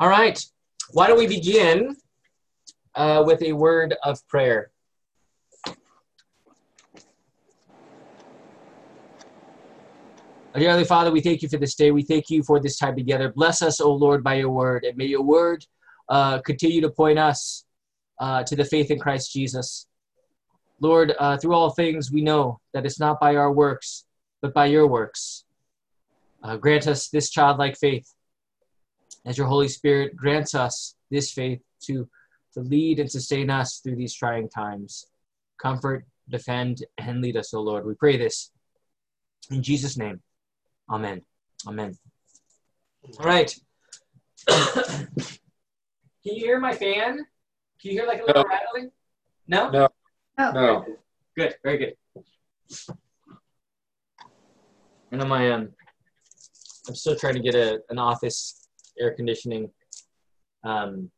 All right. Why don't we begin uh, with a word of prayer? Dear Father, we thank you for this day. We thank you for this time together. Bless us, O Lord, by your word, and may your word uh, continue to point us uh, to the faith in Christ Jesus. Lord, uh, through all things, we know that it's not by our works, but by your works. Uh, grant us this childlike faith as your Holy Spirit grants us this faith to, to lead and sustain us through these trying times. Comfort, defend, and lead us, O Lord. We pray this in Jesus' name. Amen. Amen. All right. Can you hear my fan? Can you hear like a little No. rattling? No? No. Oh, No. Good. Very good. And on my um, I'm still trying to get a an office air conditioning. Um,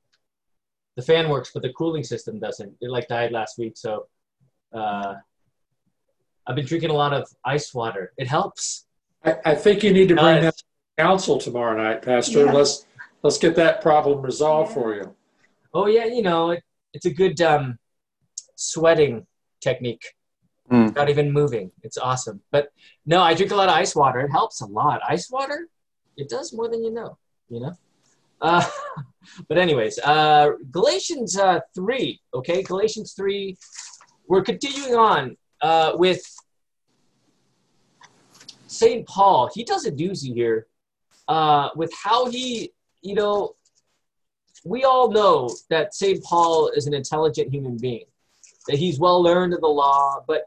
the fan works, but the cooling system doesn't. It like died last week, so uh, I've been drinking a lot of ice water. It helps. I, I think you need to bring Does. that to council tomorrow night, Pastor. Yeah. Let's let's get that problem resolved for you. Oh yeah, you know it, it's a good um, sweating technique. Hmm. Not even moving. It's awesome. But no, I drink a lot of ice water. It helps a lot. Ice water, it does more than you know. You know. Uh, but anyways, uh, Galatians uh, three. Okay, Galatians three. We're continuing on uh, with Saint Paul. He does a doozy here uh, with how he, you know, we all know that St. Paul is an intelligent human being, that he's well learned of the law, but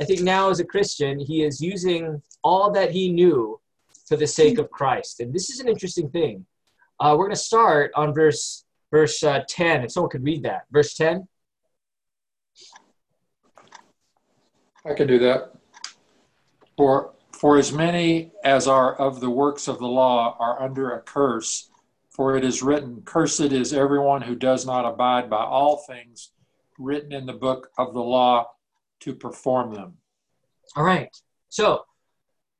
I think now as a Christian, he is using all that he knew for the sake of Christ. And this is an interesting thing. Uh, we're going to start on verse verse uh, 10, if someone could read that. Verse 10. I can do that. For for as many as are of the works of the law are under a curse, for it is written, Cursed is everyone who does not abide by all things written in the book of the law to perform them. All right. So,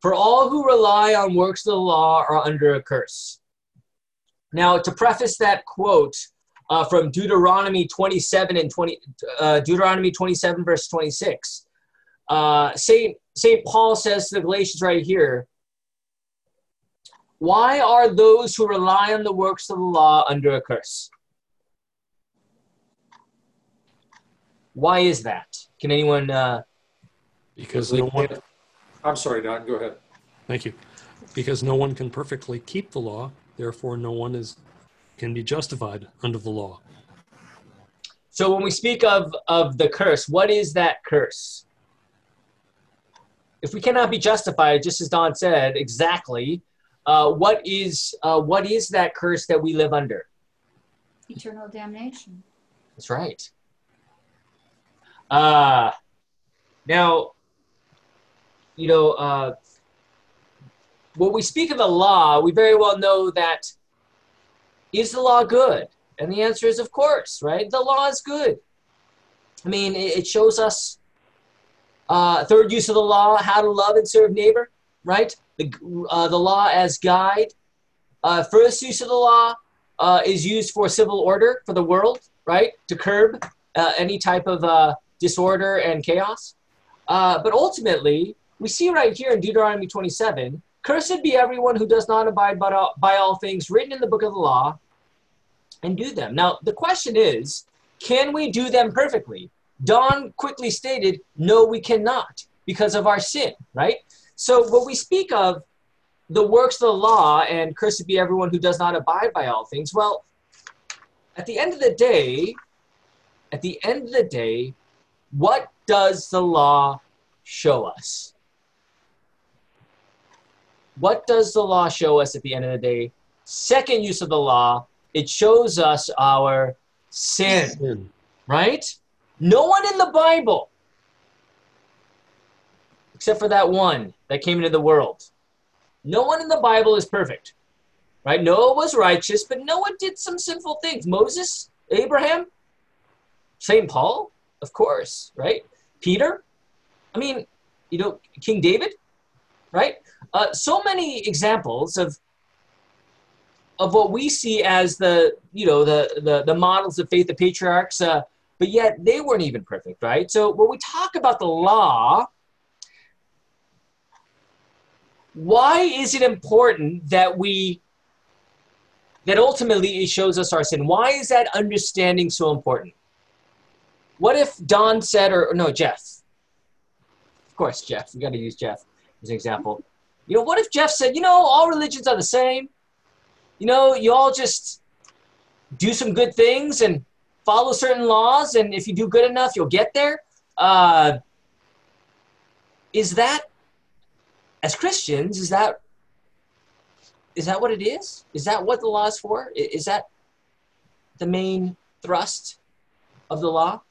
for all who rely on works of the law are under a curse. Now, to preface that quote uh, from Deuteronomy 27 and 20, uh, Deuteronomy 27 verse 26, uh, Saint Saint Paul says to the Galatians right here, "Why are those who rely on the works of the law under a curse?" Why is that? Can anyone? Uh, Because no one, I'm sorry, Don, go ahead. thank you. Because no one can perfectly keep the law, therefore no one is can be justified under the law. So when we speak of of the curse, what is that curse? If we cannot be justified, just as Don said, exactly, uh, what is uh, what is that curse that we live under? eternal damnation. That's right. Uh, now, you know, uh, when we speak of the law, we very well know that is the law good? And the answer is, of course, right? The law is good. I mean, it, shows us uh, third use of the law, how to love and serve neighbor, right? The, uh, the law as guide. Uh, first use of the law uh, is used for civil order for the world, right? To curb uh, any type of uh, disorder and chaos. But ultimately, we see right here in Deuteronomy 27 Cursed be everyone who does not abide by all, by all things written in the book of the law and do them. Now, the question is can we do them perfectly? Don quickly stated, no, we cannot because of our sin, right? So, when we speak of the works of the law and cursed be everyone who does not abide by all things, well, at the end of the day, at the end of the day, what does the law show us? What does the law show us at the end of the day? Second use of the law, it shows us our sin, Sin. right? No one in the Bible, except for that one that came into the world, no one in the Bible is perfect, right? Noah was righteous, but Noah did some sinful things. Moses, Abraham, St. Paul, of course, right? Peter, I mean, you know, King David, right? Uh, so many examples of of what we see as the you know the the, the models of faith, the patriarchs, uh, but yet they weren't even perfect, right? So when we talk about the law, why is it important that we that ultimately it shows us our sin? Why is that understanding so important? What if Don said, or, or no, Jeff? Of course, Jeff. We got to use Jeff as an example. You know, what if Jeff said, you know, all religions are the same? You know, you all just do some good things and follow certain laws, and if you do good enough, you'll get there. Uh, is that, as Christians, is that is that what it is? Is that what the law is for? Is that the main thrust of the law?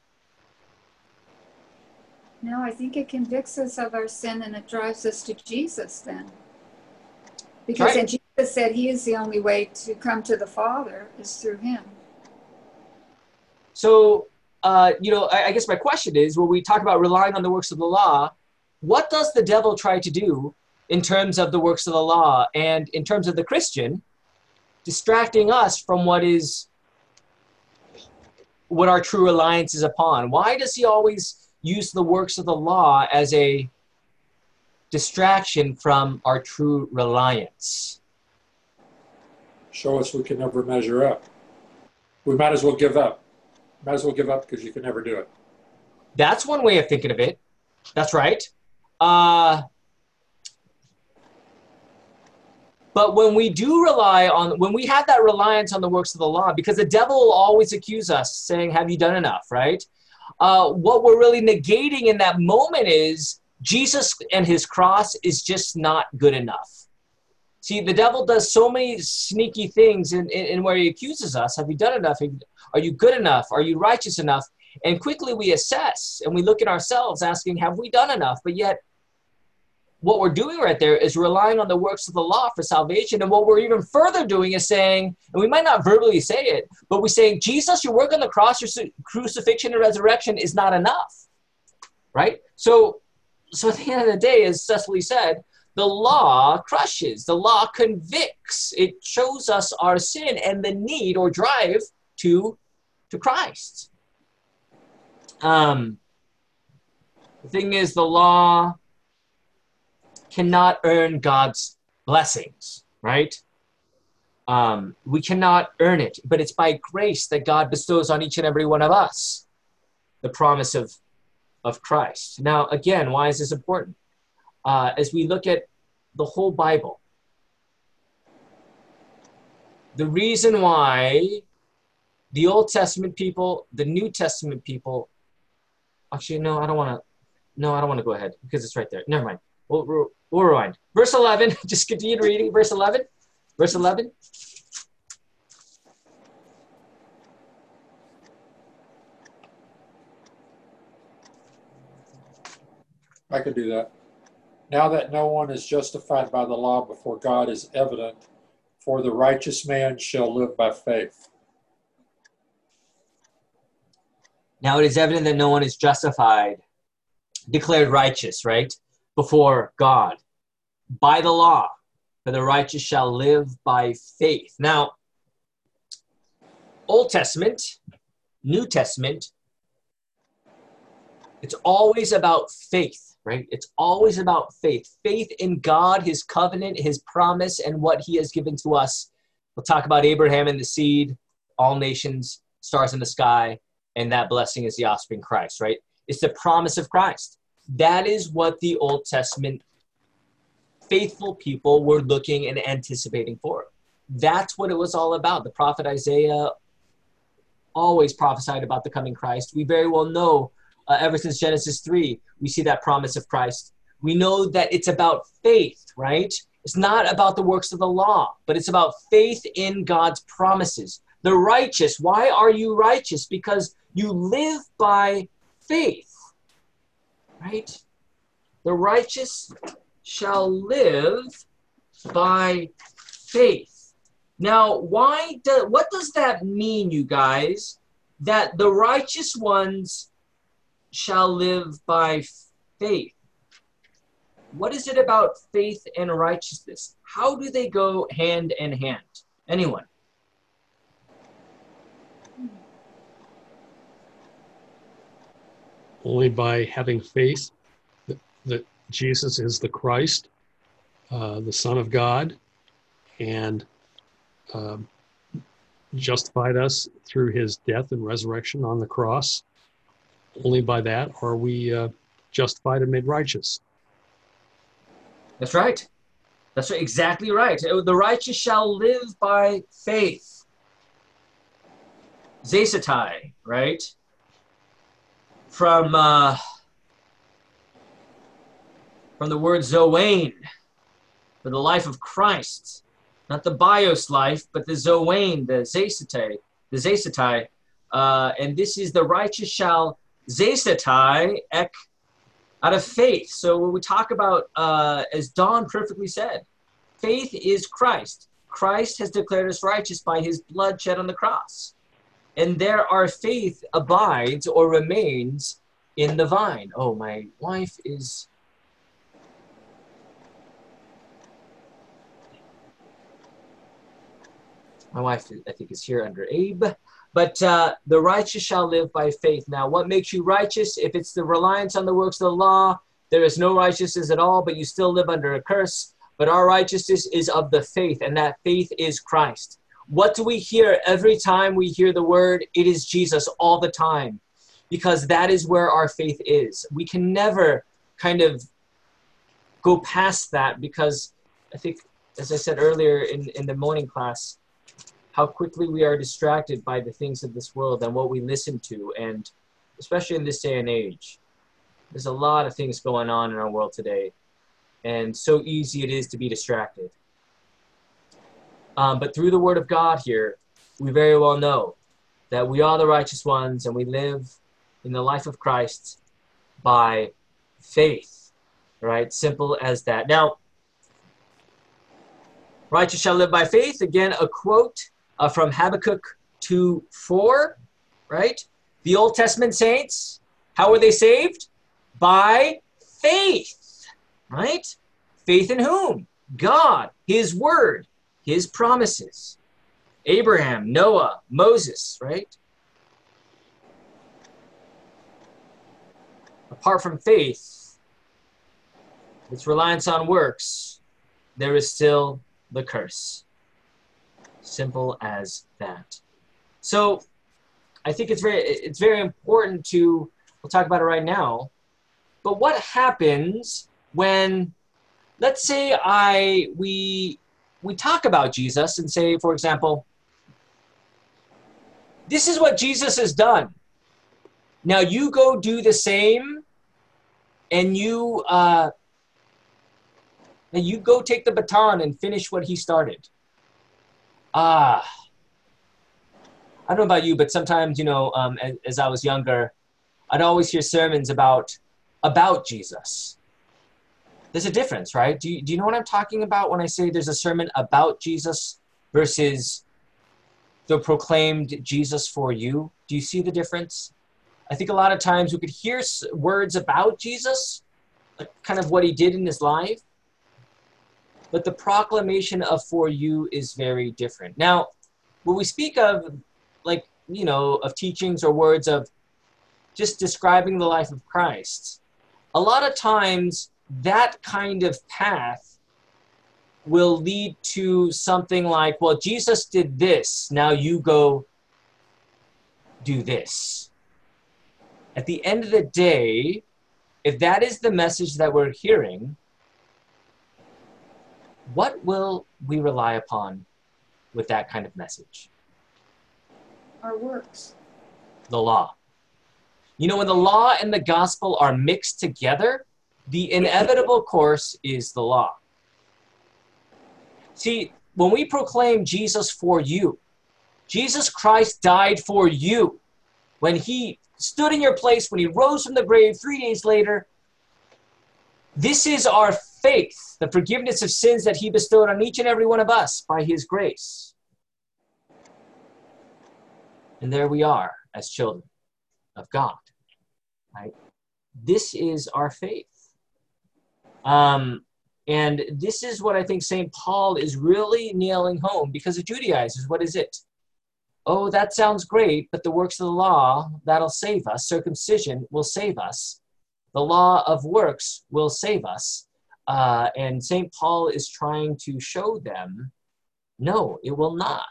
No, I think it convicts us of our sin and it drives us to Jesus then. Because Right. Jesus said he is the only way to come to the Father is through him. So, uh, you know, I, I guess my question is when we talk about relying on the works of the law, what does the devil try to do in terms of the works of the law and in terms of the Christian, distracting us from what is what our true reliance is upon? Why does he always use the works of the law as a distraction from our true reliance? Show us we can never measure up. We might as well give up. Might as well give up because you can never do it. That's one way of thinking of it. That's right. Uh, but when we do rely on, when we have that reliance on the works of the law, because the devil will always accuse us, saying, Have you done enough, right? Uh, what we're really negating in that moment is Jesus and his cross is just not good enough. See, the devil does so many sneaky things in, in, in where he accuses us. Have you done enough? Are you good enough? Are you righteous enough? And quickly we assess and we look at ourselves asking, have we done enough? But yet, what we're doing right there is relying on the works of the law for salvation. And what we're even further doing is saying, and we might not verbally say it, but we're saying, Jesus, your work on the cross, your crucifixion and resurrection is not enough. Right? So, so at the end of the day, as Cecily said, the law crushes, the law convicts, it shows us our sin and the need or drive to, to Christ. Um, the thing is, the law cannot earn God's blessings, right? Um, we cannot earn it, but it's by grace that God bestows on each and every one of us the promise of, of Christ. Now, again, why is this important? Uh, as we look at the whole Bible, the reason why the Old Testament people, the New Testament people, actually, no, I don't want to. No, I don't want to go ahead because it's right there. Never mind. We'll, we'll, rewind. Verse 11, just continue reading. Verse 11. Verse 11. I could do that. Now that no one is justified by the law before God is evident, for the righteous man shall live by faith. Now it is evident that no one is justified, declared righteous, right, before God by the law, for the righteous shall live by faith. Now, Old Testament, New Testament, it's always about faith, right? It's always about faith. Faith in God, His covenant, His promise, and what He has given to us. We'll talk about Abraham and the seed, all nations, stars in the sky, and that blessing is the offspring Christ, right? It's the promise of Christ. That is what the Old Testament faithful people were looking and anticipating for. That's what it was all about. The prophet Isaiah always prophesied about the coming Christ. We very well know, uh, ever since Genesis 3, we see that promise of Christ. We know that it's about faith, right? It's not about the works of the law, but it's about faith in God's promises. The righteous, why are you righteous? Because you live by faith, right? The righteous shall live by faith. Now, why do, what does that mean, you guys? That the righteous ones shall live by faith. What is it about faith and righteousness? How do they go hand in hand? Anyone? Only by having faith that, that Jesus is the Christ, uh, the Son of God, and um, justified us through his death and resurrection on the cross. Only by that are we uh, justified and made righteous. That's right. That's. Exactly right. The righteous shall live by faith. Zesatai, right? From uh, from the word zoane, for the life of Christ, not the bios life, but the zoane, the zesatai, the zesatai, uh, and this is the righteous shall zesatai ek out of faith. So when we talk about, uh, as Don perfectly said, faith is Christ. Christ has declared us righteous by his blood shed on the cross. And there our faith abides or remains in the vine. Oh, my wife is. My wife, I think, is here under Abe. But uh, the righteous shall live by faith. Now, what makes you righteous? If it's the reliance on the works of the law, there is no righteousness at all, but you still live under a curse. But our righteousness is of the faith, and that faith is Christ. What do we hear every time we hear the word? It is Jesus all the time, because that is where our faith is. We can never kind of go past that because I think, as I said earlier in, in the morning class, how quickly we are distracted by the things of this world and what we listen to, and especially in this day and age. There's a lot of things going on in our world today, and so easy it is to be distracted. Um, but through the Word of God here, we very well know that we are the righteous ones and we live in the life of Christ by faith. Right? Simple as that. Now, righteous shall live by faith. Again, a quote uh, from Habakkuk 2 4, right? The Old Testament saints, how were they saved? By faith, right? Faith in whom? God, His Word, His promises. Abraham, Noah, Moses, right? Apart from faith, its reliance on works, there is still the curse. Simple as that. So I think it's very it's very important to we'll talk about it right now. But what happens when let's say I we we talk about Jesus and say, for example, this is what Jesus has done. Now you go do the same, and you uh, and you go take the baton and finish what he started ah, I don't know about you, but sometimes, you know, um, as, as I was younger, I'd always hear sermons about about Jesus. There's a difference, right? Do you, do you know what I'm talking about when I say there's a sermon about Jesus versus the proclaimed Jesus for you? Do you see the difference? I think a lot of times we could hear words about Jesus, like kind of what he did in his life, but the proclamation of for you is very different. Now, when we speak of, like, you know, of teachings or words of just describing the life of Christ, a lot of times that kind of path will lead to something like, well, Jesus did this, now you go do this. At the end of the day, if that is the message that we're hearing, what will we rely upon with that kind of message? Our works. The law. You know, when the law and the gospel are mixed together, the inevitable course is the law. See, when we proclaim Jesus for you, Jesus Christ died for you. When he stood in your place, when he rose from the grave three days later, this is our faith, the forgiveness of sins that he bestowed on each and every one of us by his grace. And there we are as children of God. Right? This is our faith. Um, And this is what I think St. Paul is really nailing home because the Judaizers, what is it? Oh, that sounds great, but the works of the law, that'll save us. Circumcision will save us. The law of works will save us. Uh, and St. Paul is trying to show them no, it will not.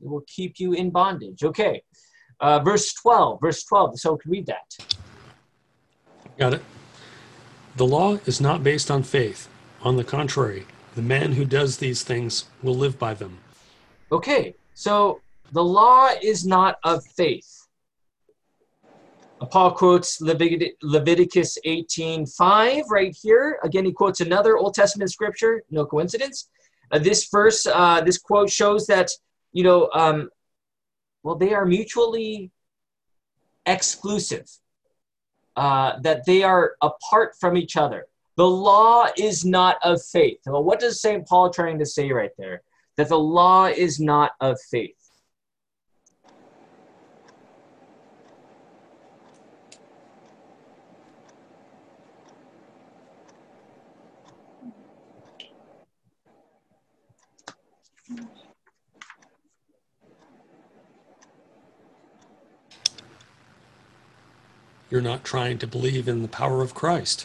It will keep you in bondage. Okay, uh, verse 12, verse 12. So can read that. Got it. The law is not based on faith. On the contrary, the man who does these things will live by them. Okay, so the law is not of faith. Paul quotes Levit- Leviticus 18:5 right here. Again, he quotes another Old Testament scripture. No coincidence. Uh, this verse, uh, this quote shows that you know, um, well, they are mutually exclusive. Uh, that they are apart from each other. The law is not of faith. Well, what does St. Paul trying to say right there? That the law is not of faith. You're not trying to believe in the power of Christ.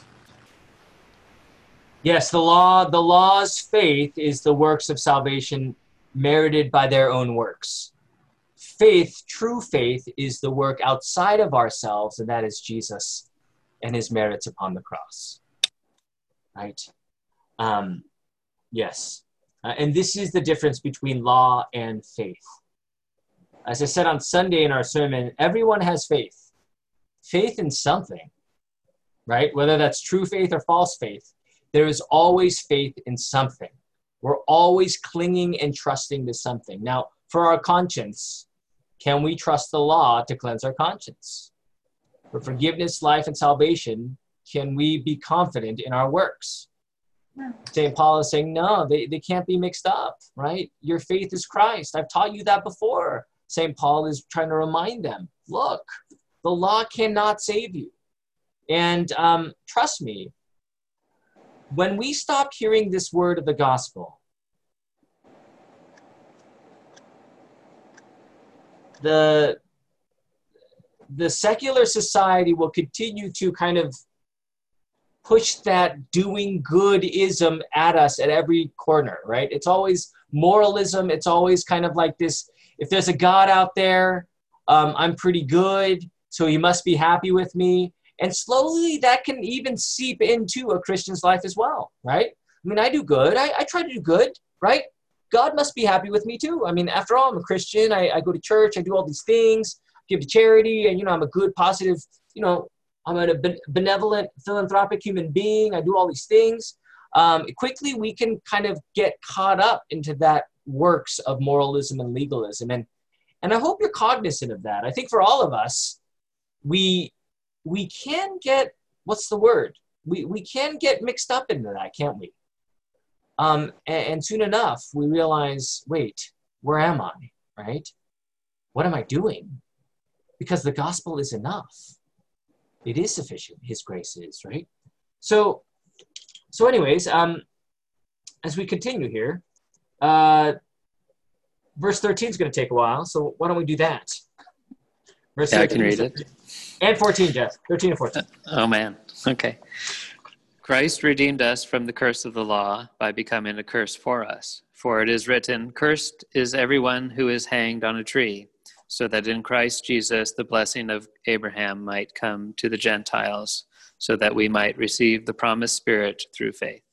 Yes, the law, the law's faith is the works of salvation merited by their own works. Faith, true faith, is the work outside of ourselves, and that is Jesus and his merits upon the cross. Right? Um, yes. Uh, and this is the difference between law and faith. As I said on Sunday in our sermon, everyone has faith faith in something, right? Whether that's true faith or false faith, there is always faith in something. We're always clinging and trusting to something. Now, for our conscience, can we trust the law to cleanse our conscience? For forgiveness, life, and salvation, can we be confident in our works? No. St. Paul is saying, no, they, they can't be mixed up, right? Your faith is Christ. I've taught you that before. St. Paul is trying to remind them look, the law cannot save you. And um, trust me, when we stop hearing this word of the gospel, the the secular society will continue to kind of push that doing good ism at us at every corner, right? It's always moralism. It's always kind of like this if there's a God out there, um, I'm pretty good so he must be happy with me. And slowly that can even seep into a Christian's life as well, right? I mean, I do good. I, I try to do good, right? God must be happy with me too. I mean, after all, I'm a Christian. I, I go to church. I do all these things, give to charity, and, you know, I'm a good, positive, you know, I'm a benevolent, philanthropic human being. I do all these things. Um, quickly, we can kind of get caught up into that works of moralism and legalism. And, and I hope you're cognizant of that. I think for all of us, we we can get what's the word? We we can get mixed up into that, can't we? Um, and, and soon enough, we realize, wait, where am I? Right? What am I doing? Because the gospel is enough. It is sufficient. His grace is right. So, so anyways, um, as we continue here, uh, verse 13 is going to take a while. So why don't we do that? Verse yeah, I can read it. And 14, Jeff. 13 and 14. Uh, oh, man. Okay. Christ redeemed us from the curse of the law by becoming a curse for us. For it is written, Cursed is everyone who is hanged on a tree, so that in Christ Jesus the blessing of Abraham might come to the Gentiles, so that we might receive the promised Spirit through faith.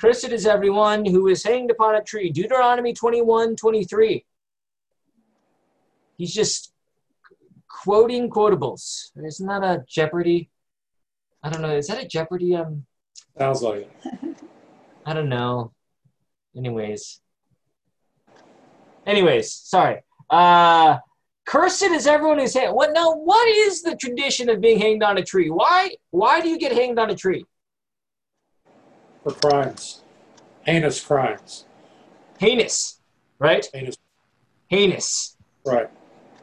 Cursed is everyone who is hanged upon a tree. Deuteronomy 21 23. He's just quoting quotables. Isn't that a Jeopardy? I don't know. Is that a Jeopardy? Um, Sounds like it. I don't know. Anyways. Anyways, sorry. Uh, cursed is everyone who's hanged. What now? What is the tradition of being hanged on a tree? Why? Why do you get hanged on a tree? For crimes, heinous crimes. Heinous, right? Heinous. Heinous. Right.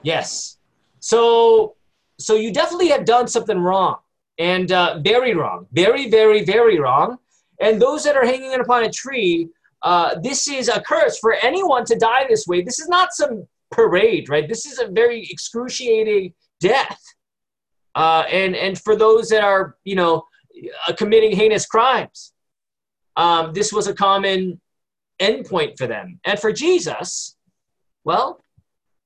Yes. So, so you definitely have done something wrong, and uh, very wrong, very, very, very wrong. And those that are hanging upon a tree, uh, this is a curse for anyone to die this way. This is not some parade, right? This is a very excruciating death. Uh, and and for those that are you know uh, committing heinous crimes, um, this was a common endpoint for them. And for Jesus, well,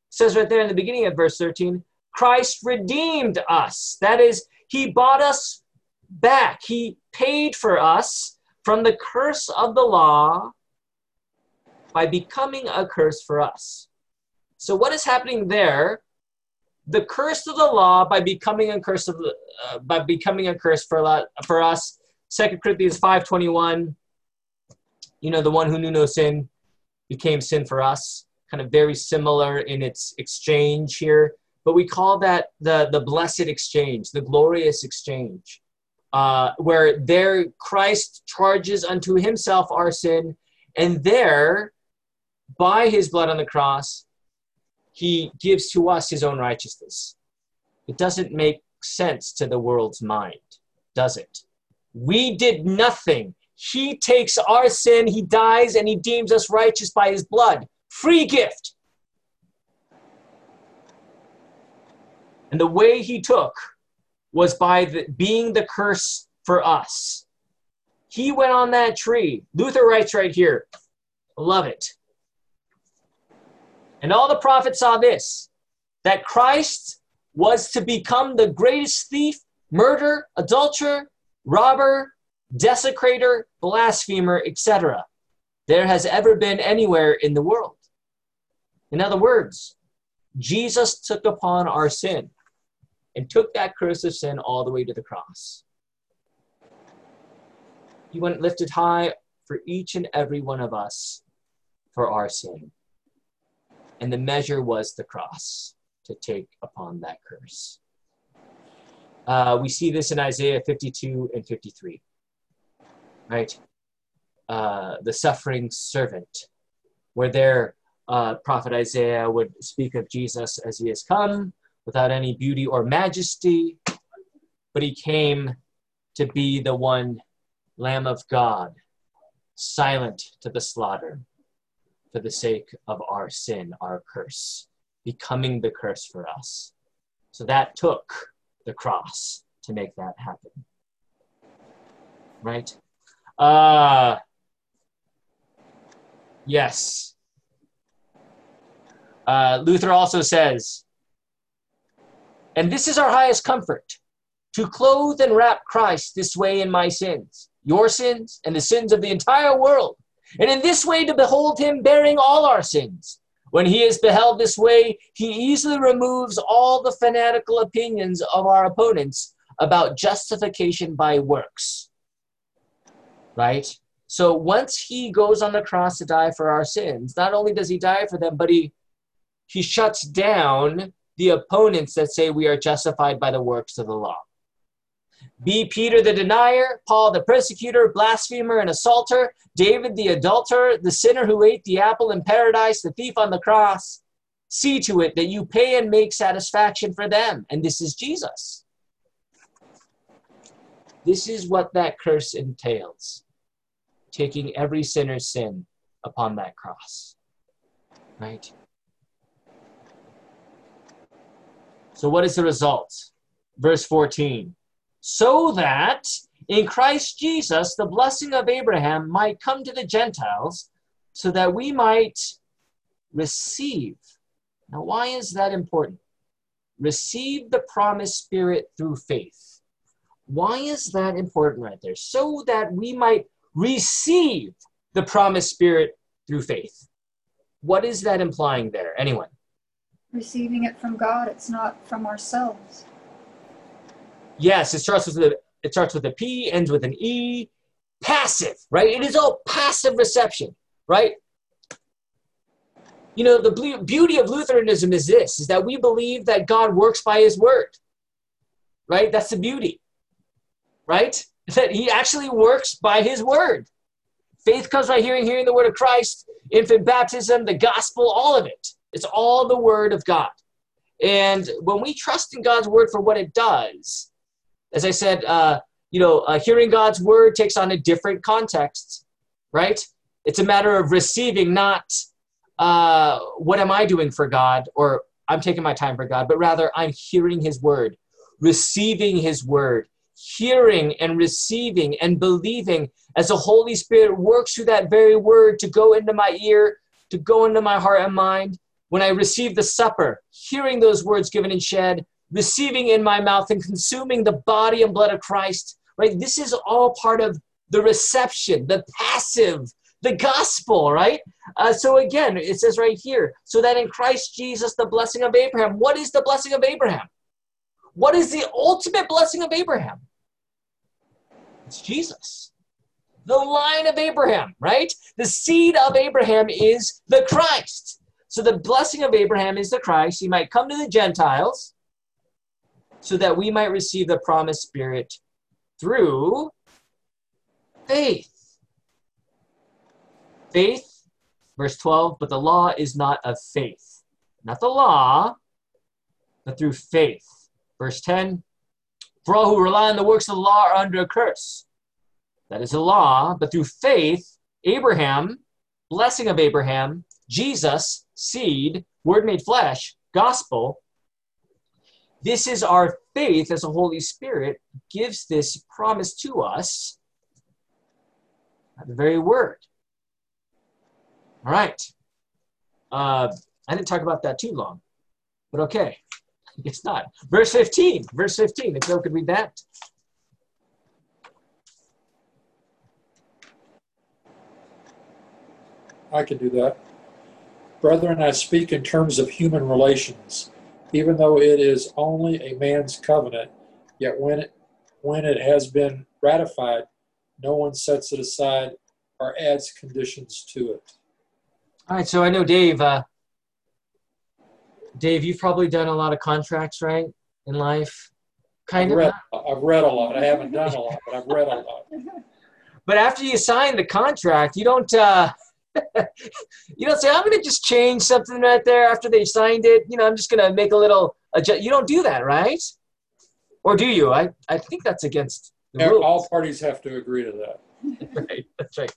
says right there in the beginning of verse 13, Christ redeemed us. That is, he bought us back. He paid for us from the curse of the law by becoming a curse for us. So, what is happening there? The curse of the law by becoming a curse of uh, by becoming a curse for for us. Second Corinthians five twenty one. You know, the one who knew no sin became sin for us. Kind of very similar in its exchange here, but we call that the the blessed exchange, the glorious exchange uh, where there Christ charges unto himself our sin, and there, by his blood on the cross, he gives to us his own righteousness. It doesn't make sense to the world's mind, does it? We did nothing. He takes our sin, he dies, and he deems us righteous by his blood. Free gift. And the way he took was by the, being the curse for us. He went on that tree. Luther writes right here, love it. And all the prophets saw this that Christ was to become the greatest thief, murderer, adulterer, robber, desecrator, blasphemer, etc. there has ever been anywhere in the world. In other words, Jesus took upon our sin and took that curse of sin all the way to the cross. He went lifted high for each and every one of us for our sin. And the measure was the cross to take upon that curse. Uh, we see this in Isaiah 52 and 53. Right? Uh, the suffering servant, where there, uh, prophet Isaiah would speak of Jesus as he has come without any beauty or majesty, but he came to be the one Lamb of God, silent to the slaughter for the sake of our sin, our curse, becoming the curse for us. So that took the cross to make that happen. Right? Uh, yes. Uh, Luther also says and this is our highest comfort to clothe and wrap Christ this way in my sins, your sins, and the sins of the entire world. And in this way to behold him bearing all our sins. When he is beheld this way, he easily removes all the fanatical opinions of our opponents about justification by works. Right? So once he goes on the cross to die for our sins, not only does he die for them, but he he shuts down the opponents that say we are justified by the works of the law. Be Peter the denier, Paul the persecutor, blasphemer, and assaulter, David the adulterer, the sinner who ate the apple in paradise, the thief on the cross. See to it that you pay and make satisfaction for them. And this is Jesus. This is what that curse entails taking every sinner's sin upon that cross. Right? So, what is the result? Verse 14 so that in Christ Jesus the blessing of Abraham might come to the Gentiles, so that we might receive. Now, why is that important? Receive the promised Spirit through faith. Why is that important right there? So that we might receive the promised Spirit through faith. What is that implying there? Anyone? Receiving it from God. It's not from ourselves. Yes, it starts with a it starts with a P, ends with an E. Passive, right? It is all passive reception, right? You know, the beauty of Lutheranism is this: is that we believe that God works by His word, right? That's the beauty, right? That He actually works by His word. Faith comes by hearing, hearing the word of Christ. Infant baptism, the gospel, all of it. It's all the word of God. And when we trust in God's word for what it does, as I said, uh, you know, uh, hearing God's word takes on a different context, right? It's a matter of receiving, not uh, what am I doing for God or I'm taking my time for God, but rather I'm hearing His word, receiving His word, hearing and receiving and believing as the Holy Spirit works through that very word to go into my ear, to go into my heart and mind. When I receive the supper, hearing those words given and shed, receiving in my mouth and consuming the body and blood of Christ, right? This is all part of the reception, the passive, the gospel, right? Uh, so again, it says right here, so that in Christ Jesus, the blessing of Abraham. What is the blessing of Abraham? What is the ultimate blessing of Abraham? It's Jesus. The line of Abraham, right? The seed of Abraham is the Christ. So the blessing of Abraham is the Christ. He might come to the Gentiles so that we might receive the promised Spirit through faith. Faith, verse 12, but the law is not of faith. Not the law, but through faith. Verse 10, for all who rely on the works of the law are under a curse. That is the law, but through faith, Abraham, blessing of Abraham, Jesus, seed, word made flesh, gospel, this is our faith as the Holy Spirit gives this promise to us the very word. All right. Uh, I didn't talk about that too long, but okay. It's not. Verse 15. Verse 15. If you could read that. I can do that. Brethren, I speak in terms of human relations even though it is only a man's covenant, yet when it, when it has been ratified, no one sets it aside or adds conditions to it. All right, so I know Dave. Uh, Dave, you've probably done a lot of contracts, right, in life? Kind I've of. Read, I've read a lot. I haven't done a lot, but I've read a lot. But after you sign the contract, you don't. Uh, you don't say, I'm going to just change something right there after they signed it. You know, I'm just going to make a little adjust. You don't do that, right? Or do you? I, I think that's against. All parties have to agree to that. right, that's right.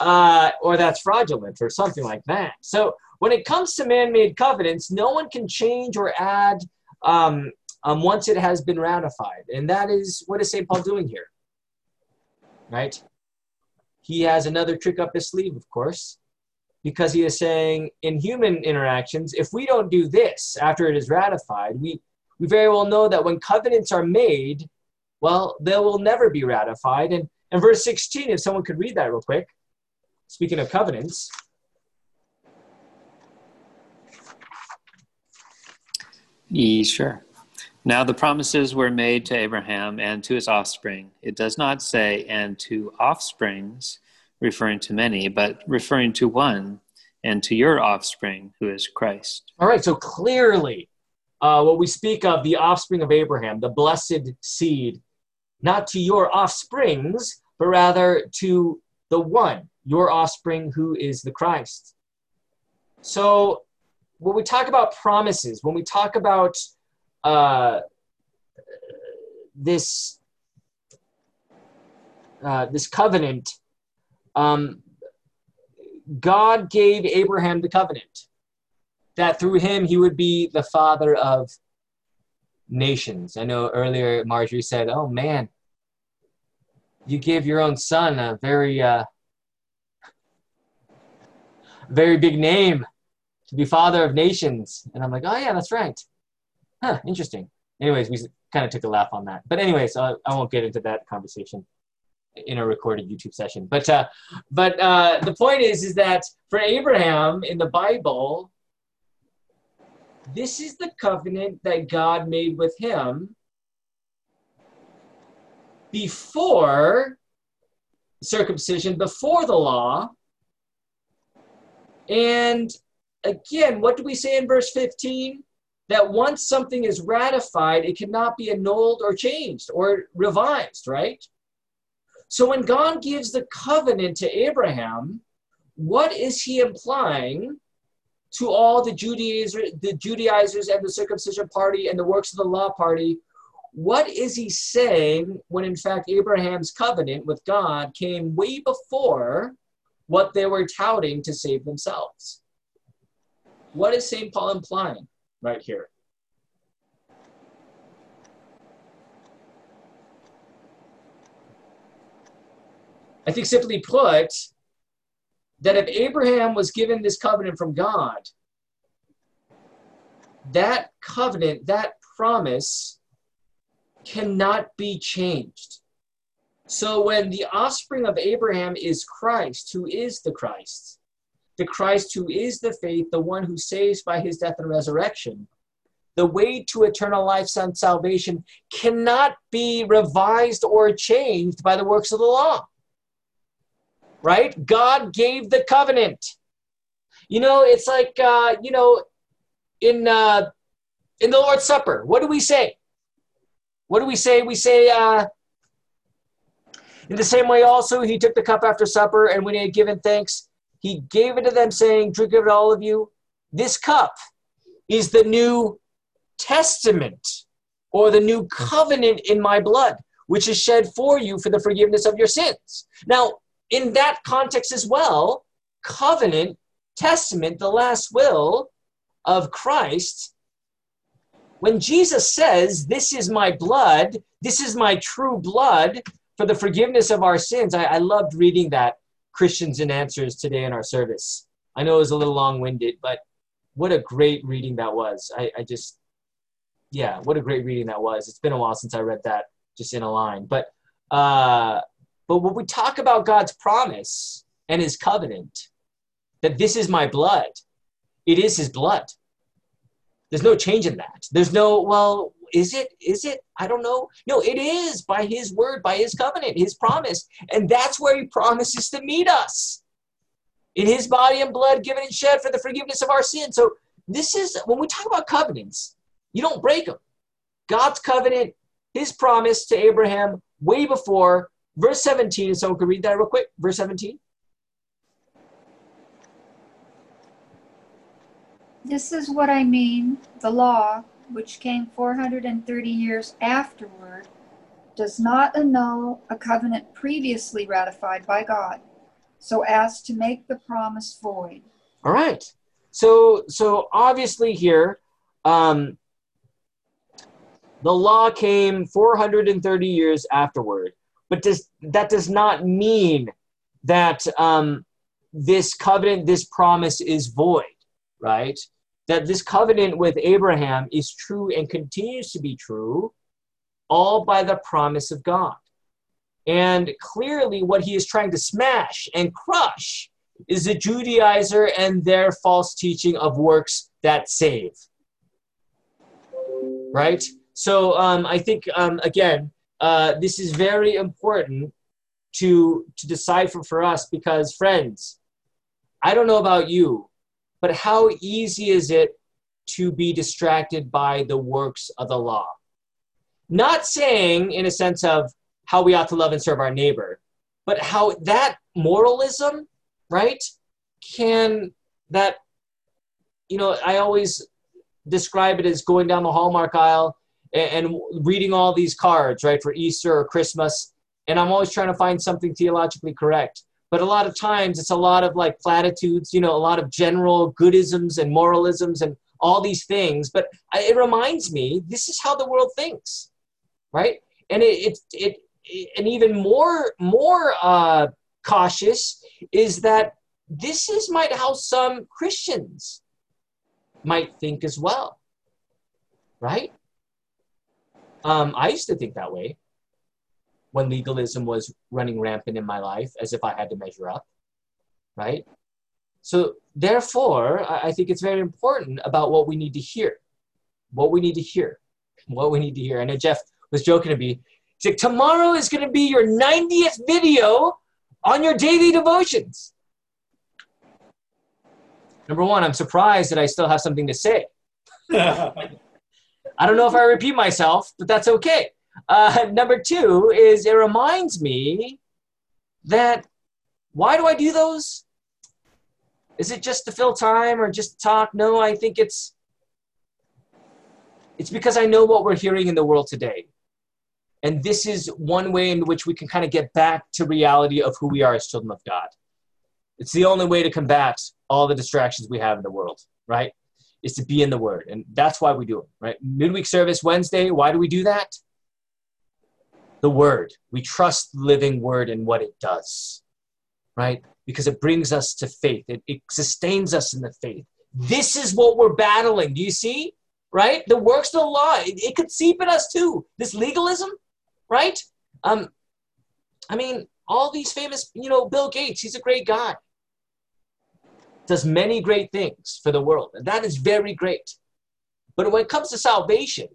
Uh, or that's fraudulent or something like that. So when it comes to man-made covenants, no one can change or add um, um, once it has been ratified. And that is, what is St. Paul doing here? Right? He has another trick up his sleeve, of course, because he is saying in human interactions, if we don't do this after it is ratified, we, we very well know that when covenants are made, well, they will never be ratified. And, and verse 16, if someone could read that real quick, speaking of covenants. Yeah, sure. Now the promises were made to Abraham and to his offspring. It does not say, and to offsprings, referring to many, but referring to one, and to your offspring, who is Christ. All right, so clearly, uh, what we speak of the offspring of Abraham, the blessed seed, not to your offsprings, but rather to the one, your offspring, who is the Christ. So, when we talk about promises, when we talk about uh, this uh, this covenant, um, God gave Abraham the covenant that through him he would be the father of nations. I know earlier Marjorie said, "Oh man, you give your own son a very uh, very big name to be father of nations," and I'm like, "Oh yeah, that's right." Huh, interesting. Anyways, we kind of took a laugh on that. But anyways, I, I won't get into that conversation in a recorded YouTube session. But uh, but uh, the point is is that for Abraham in the Bible, this is the covenant that God made with him before circumcision, before the law. And again, what do we say in verse 15? That once something is ratified, it cannot be annulled or changed or revised, right? So when God gives the covenant to Abraham, what is he implying to all the Judaizers, the Judaizers and the circumcision party and the works of the law party? what is he saying when in fact Abraham's covenant with God came way before what they were touting to save themselves? What is St. Paul implying right here? I think simply put, that if Abraham was given this covenant from God, that covenant, that promise cannot be changed. So when the offspring of Abraham is Christ, who is the Christ, the Christ who is the faith, the one who saves by his death and resurrection, the way to eternal life and salvation cannot be revised or changed by the works of the law right? God gave the covenant. You know, it's like uh, you know, in uh, in the Lord's Supper, what do we say? What do we say? We say, uh, in the same way, also, he took the cup after supper, and when he had given thanks, he gave it to them, saying, Drink of it, all of you. This cup is the new testament or the new covenant in my blood, which is shed for you for the forgiveness of your sins. Now, in that context as well, covenant, testament, the last will of Christ, when Jesus says, This is my blood, this is my true blood for the forgiveness of our sins, I, I loved reading that Christians and Answers today in our service. I know it was a little long winded, but what a great reading that was. I, I just, yeah, what a great reading that was. It's been a while since I read that just in a line. But uh, but when we talk about God's promise and his covenant, that this is my blood, it is his blood. There's no change in that. There's no, well, is it? Is it? I don't know. No, it is by his word, by his covenant, his promise. And that's where he promises to meet us in his body and blood given and shed for the forgiveness of our sins. So this is, when we talk about covenants, you don't break them. God's covenant, his promise to Abraham way before Verse 17, if someone could read that real quick. Verse 17. This is what I mean. The law, which came 430 years afterward, does not annul a covenant previously ratified by God, so as to make the promise void. All right. So, so obviously here, um, the law came 430 years afterward but does, that does not mean that um, this covenant, this promise is void, right? That this covenant with Abraham is true and continues to be true, all by the promise of God. And clearly, what he is trying to smash and crush is the Judaizer and their false teaching of works that save. Right? So um, I think, um, again, uh, this is very important to to decipher for us because friends i don't know about you but how easy is it to be distracted by the works of the law not saying in a sense of how we ought to love and serve our neighbor but how that moralism right can that you know i always describe it as going down the hallmark aisle and, and reading all these cards, right, for Easter or Christmas. And I'm always trying to find something theologically correct. But a lot of times it's a lot of like platitudes, you know, a lot of general goodisms and moralisms and all these things. But it reminds me, this is how the world thinks, right? And it, it, it, and even more, more uh, cautious is that this is might how some Christians might think as well, right? Um, I used to think that way when legalism was running rampant in my life, as if I had to measure up, right? So, therefore, I think it's very important about what we need to hear, what we need to hear, what we need to hear. I know Jeff was joking to me. He's like, tomorrow is going to be your 90th video on your daily devotions. Number one, I'm surprised that I still have something to say. I don't know if I repeat myself, but that's okay. Uh, number two is it reminds me that why do I do those? Is it just to fill time or just talk? No, I think it's it's because I know what we're hearing in the world today. And this is one way in which we can kind of get back to reality of who we are as children of God. It's the only way to combat all the distractions we have in the world, right? Is to be in the Word. And that's why we do it, right? Midweek service Wednesday, why do we do that? The Word. We trust the living Word and what it does, right? Because it brings us to faith, it, it sustains us in the faith. This is what we're battling. Do you see? Right? The works of the law, it, it could seep in us too. This legalism, right? Um, I mean, all these famous, you know, Bill Gates, he's a great guy. Does many great things for the world, and that is very great. But when it comes to salvation,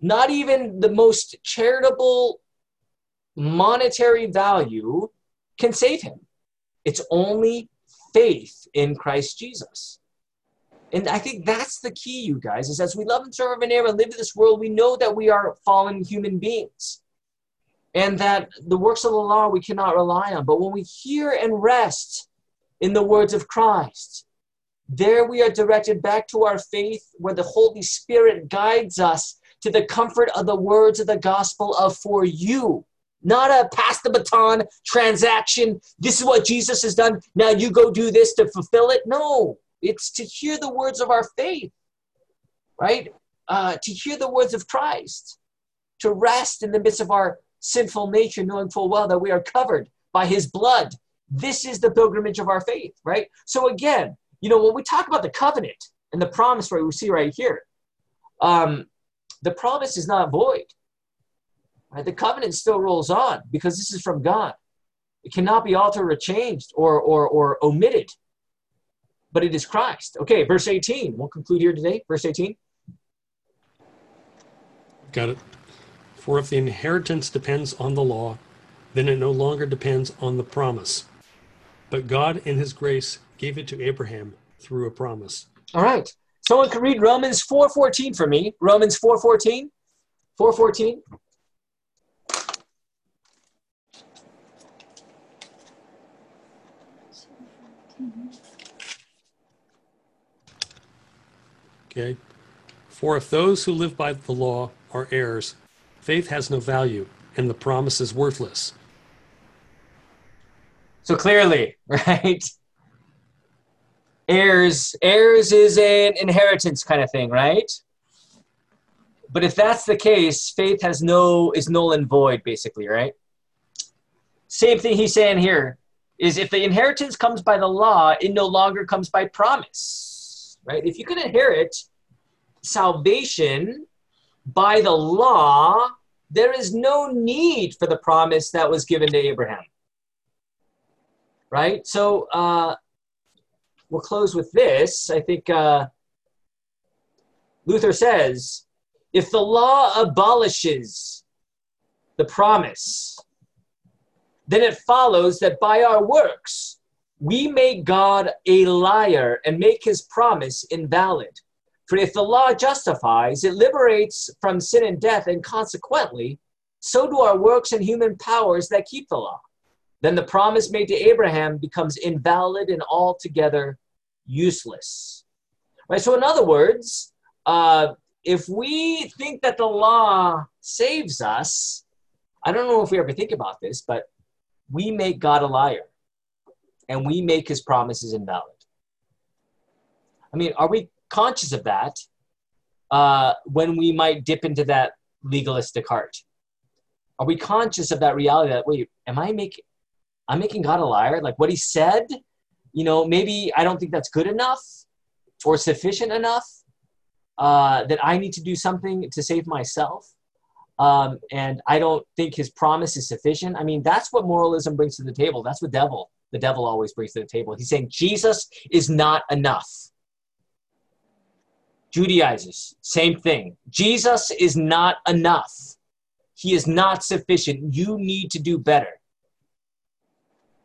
not even the most charitable monetary value can save him. It's only faith in Christ Jesus. And I think that's the key, you guys, is as we love and serve our neighbor and live in this world, we know that we are fallen human beings and that the works of the law we cannot rely on. But when we hear and rest in the words of Christ, there we are directed back to our faith where the Holy Spirit guides us to the comfort of the words of the gospel of for you. Not a pass the baton transaction. This is what Jesus has done. Now you go do this to fulfill it. No, it's to hear the words of our faith, right? Uh, to hear the words of Christ, to rest in the midst of our sinful nature, knowing full well that we are covered by his blood. This is the pilgrimage of our faith, right? So again, you know, when we talk about the covenant and the promise, right, we see right here, um, the promise is not void. Right? The covenant still rolls on because this is from God. It cannot be altered or changed or, or, or omitted but it is Christ. Okay, verse 18. We'll conclude here today. Verse 18. Got it. For if the inheritance depends on the law, then it no longer depends on the promise. But God, in his grace, gave it to Abraham through a promise. All right. Someone can read Romans 4.14 for me. Romans 4.14. 4.14. Okay. For if those who live by the law are heirs, faith has no value, and the promise is worthless. So clearly, right? Heirs, heirs is an inheritance kind of thing, right? But if that's the case, faith has no is null and void, basically, right? Same thing he's saying here is if the inheritance comes by the law, it no longer comes by promise, right? If you can inherit salvation by the law, there is no need for the promise that was given to Abraham. Right? So uh, we'll close with this. I think uh, Luther says if the law abolishes the promise, then it follows that by our works we make God a liar and make his promise invalid. For if the law justifies, it liberates from sin and death, and consequently, so do our works and human powers that keep the law. Then the promise made to Abraham becomes invalid and altogether useless. Right? So, in other words, uh, if we think that the law saves us, I don't know if we ever think about this, but we make God a liar and we make his promises invalid. I mean, are we conscious of that uh, when we might dip into that legalistic heart? Are we conscious of that reality that wait, am I making I'm making God a liar? Like what he said, you know, maybe I don't think that's good enough or sufficient enough. Uh, that I need to do something to save myself. Um, and I don't think his promise is sufficient. I mean, that's what moralism brings to the table. That's what devil, the devil always brings to the table. He's saying Jesus is not enough. Judaizers, same thing. Jesus is not enough. He is not sufficient. You need to do better.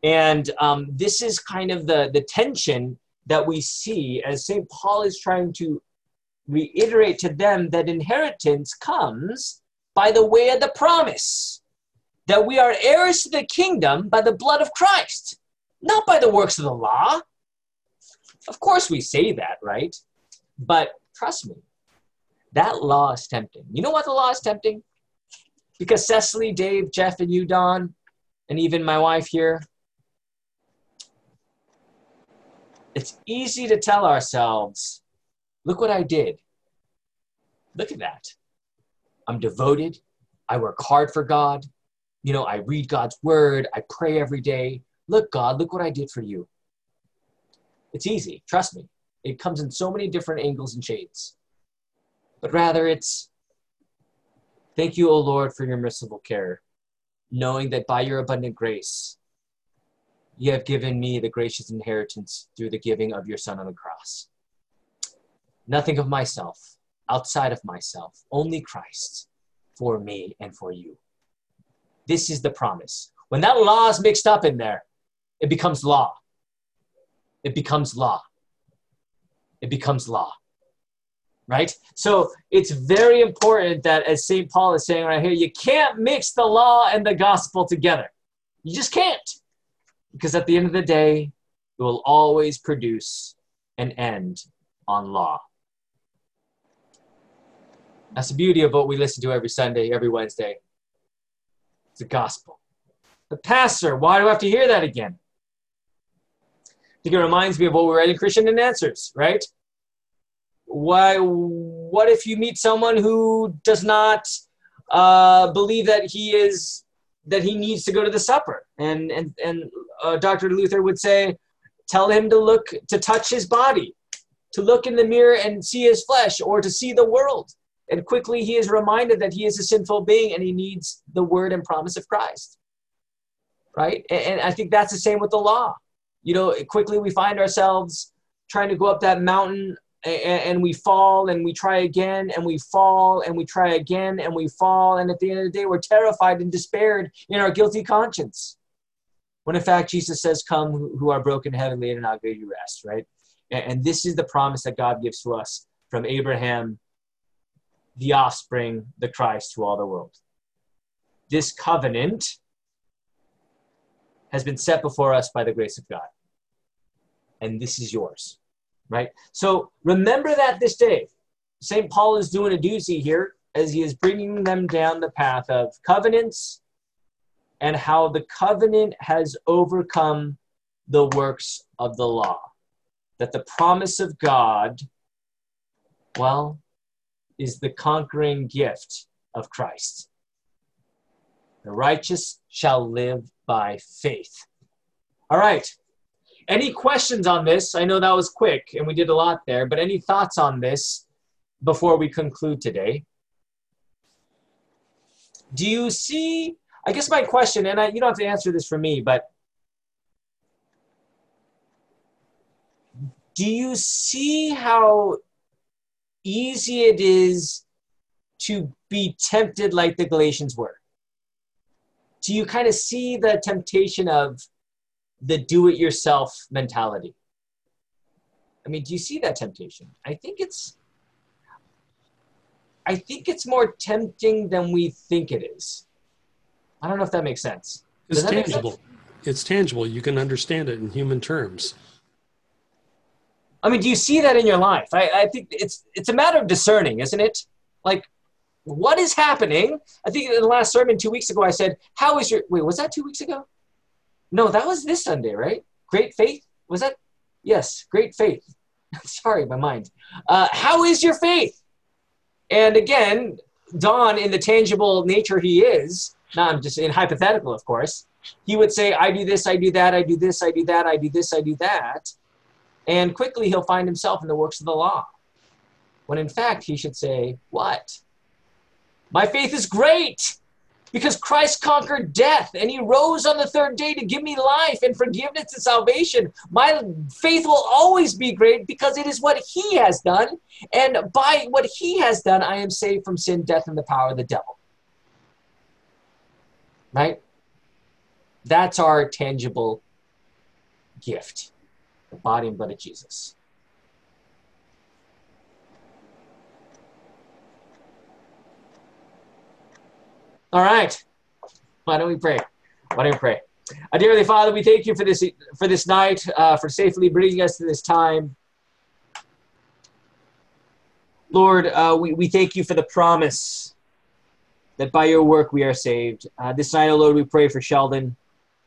And um, this is kind of the, the tension that we see as St. Paul is trying to reiterate to them that inheritance comes by the way of the promise, that we are heirs to the kingdom by the blood of Christ, not by the works of the law. Of course, we say that, right? But Trust me, that law is tempting. You know what the law is tempting? Because Cecily, Dave, Jeff, and you, Don, and even my wife here, it's easy to tell ourselves, look what I did. Look at that. I'm devoted. I work hard for God. You know, I read God's word. I pray every day. Look, God, look what I did for you. It's easy. Trust me. It comes in so many different angles and shades. But rather, it's thank you, O Lord, for your merciful care, knowing that by your abundant grace, you have given me the gracious inheritance through the giving of your Son on the cross. Nothing of myself, outside of myself, only Christ for me and for you. This is the promise. When that law is mixed up in there, it becomes law. It becomes law. It becomes law. Right? So it's very important that, as St. Paul is saying right here, you can't mix the law and the gospel together. You just can't. Because at the end of the day, it will always produce an end on law. That's the beauty of what we listen to every Sunday, every Wednesday. It's the gospel. The pastor, why do I have to hear that again? I think it reminds me of what we read in Christian and Answers, right? Why? What if you meet someone who does not uh, believe that he is that he needs to go to the supper, and and and uh, Dr. Luther would say, tell him to look to touch his body, to look in the mirror and see his flesh, or to see the world. And quickly he is reminded that he is a sinful being and he needs the word and promise of Christ. Right? And, I think that's the same with the law. You know, quickly we find ourselves trying to go up that mountain and, we fall and we try again and we fall and we try again and we fall. And at the end of the day, we're terrified and despaired in our guilty conscience. When in fact, Jesus says, Come who are broken heavenly and I'll give you rest, right? And this is the promise that God gives to us from Abraham the offspring, the Christ, to all the world. This covenant has been set before us by the grace of God. And this is yours, right? So remember that this day. St. Paul is doing a doozy here as he is bringing them down the path of covenants and how the covenant has overcome the works of the law. That the promise of God, well, is the conquering gift of Christ. The righteous shall live by faith. All right. Any questions on this? I know that was quick and we did a lot there, but any thoughts on this before we conclude today? Do you see? I guess my question, and I, you don't have to answer this for me, but do you see how easy it is to be tempted like the Galatians were. Do you kind of see the temptation of the do it yourself mentality? I mean, do you see that temptation? I think it's I think it's more tempting than we think it is. I don't know if that makes sense. Does it's tangible. Sense? It's tangible. You can understand it in human terms. I mean, do you see that in your life? I, I think it's it's a matter of discerning, isn't it? Like, what is happening? I think in the last sermon two weeks ago, I said, "How is your wait? Was that two weeks ago? No, that was this Sunday, right? Great faith was that? Yes, great faith. Sorry, my mind. Uh, how is your faith? And again, Don, in the tangible nature he is, not I'm just in hypothetical, of course, he would say, I do this, I do that, I do this, I do that, I do this, I do that. And quickly he'll find himself in the works of the law. When in fact he should say, What? My faith is great because Christ conquered death and he rose on the third day to give me life and forgiveness and salvation. My faith will always be great because it is what he has done. And by what he has done, I am saved from sin, death, and the power of the devil. Right? That's our tangible gift the body and blood of Jesus. All right. Why don't we pray? Why don't we pray? Uh, dear Heavenly Father, we thank you for this for this night, uh, for safely bringing us to this time. Lord, uh, we, we thank you for the promise that by your work we are saved. Uh, this night, O Lord, we pray for Sheldon,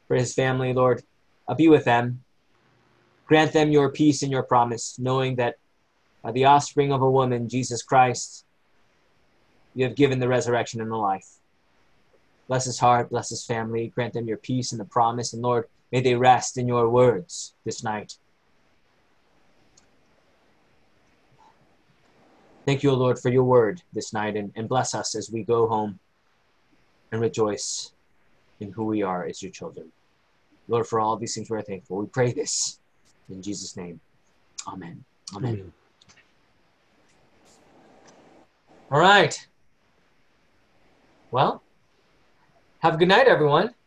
for his family, Lord. Uh, be with them. Grant them your peace and your promise, knowing that the offspring of a woman, Jesus Christ, you have given the resurrection and the life. Bless his heart, bless his family, grant them your peace and the promise, and Lord, may they rest in your words this night. Thank you, O Lord, for your word this night, and, and bless us as we go home and rejoice in who we are as your children. Lord, for all these things we're thankful. We pray this in Jesus' name. Amen. Amen. Amen. All right. Well, have a good night, everyone.